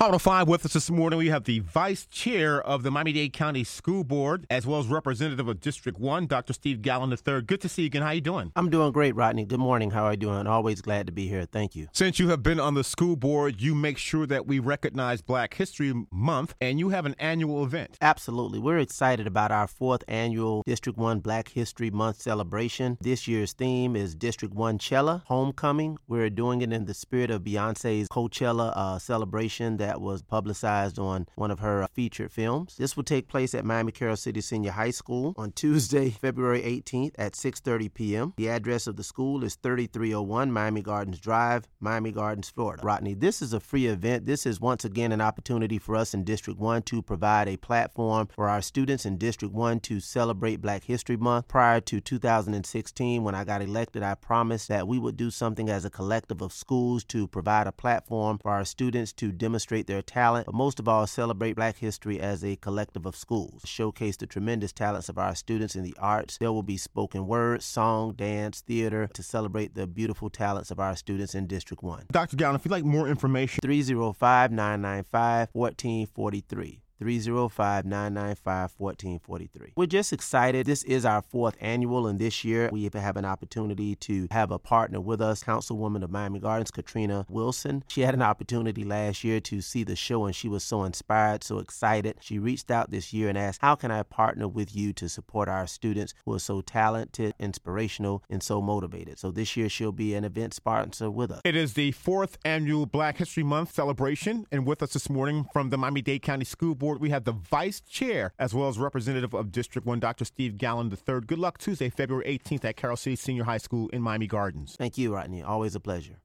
On five with us this morning. We have the vice chair of the Miami-Dade County School Board, as well as representative of District One, Dr. Steve Gallon III. Good to see you again. How are you doing? I'm doing great, Rodney. Good morning. How are you doing? Always glad to be here. Thank you. Since you have been on the school board, you make sure that we recognize Black History Month, and you have an annual event. Absolutely. We're excited about our fourth annual District One Black History Month celebration. This year's theme is District One Chella Homecoming. We're doing it in the spirit of Beyonce's Coachella uh, celebration that that was publicized on one of her uh, featured films. This will take place at Miami Carol City Senior High School on Tuesday, February 18th at 6:30 p.m. The address of the school is 3301 Miami Gardens Drive, Miami Gardens, Florida. Rodney, this is a free event. This is once again an opportunity for us in District 1 to provide a platform for our students in District 1 to celebrate Black History Month. Prior to 2016, when I got elected, I promised that we would do something as a collective of schools to provide a platform for our students to demonstrate celebrate their talent, but most of all, celebrate Black history as a collective of schools. Showcase the tremendous talents of our students in the arts. There will be spoken word, song, dance, theater to celebrate the beautiful talents of our students in District 1. Dr. Gallon, if you'd like more information, 305 995 1443. 305 995 1443. We're just excited. This is our fourth annual, and this year we have an opportunity to have a partner with us, Councilwoman of Miami Gardens, Katrina Wilson. She had an opportunity last year to see the show, and she was so inspired, so excited. She reached out this year and asked, How can I partner with you to support our students who are so talented, inspirational, and so motivated? So this year she'll be an event sponsor with us. It is the fourth annual Black History Month celebration, and with us this morning from the Miami Dade County School Board board, we have the vice chair as well as representative of District 1, Dr. Steve Gallon III. Good luck Tuesday, February 18th at Carol City Senior High School in Miami Gardens. Thank you, Rodney. Always a pleasure.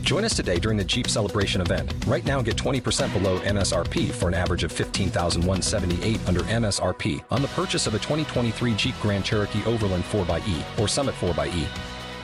Join us today during the Jeep Celebration event. Right now, get 20% below MSRP for an average of 15178 under MSRP on the purchase of a 2023 Jeep Grand Cherokee Overland 4xE or Summit 4xE.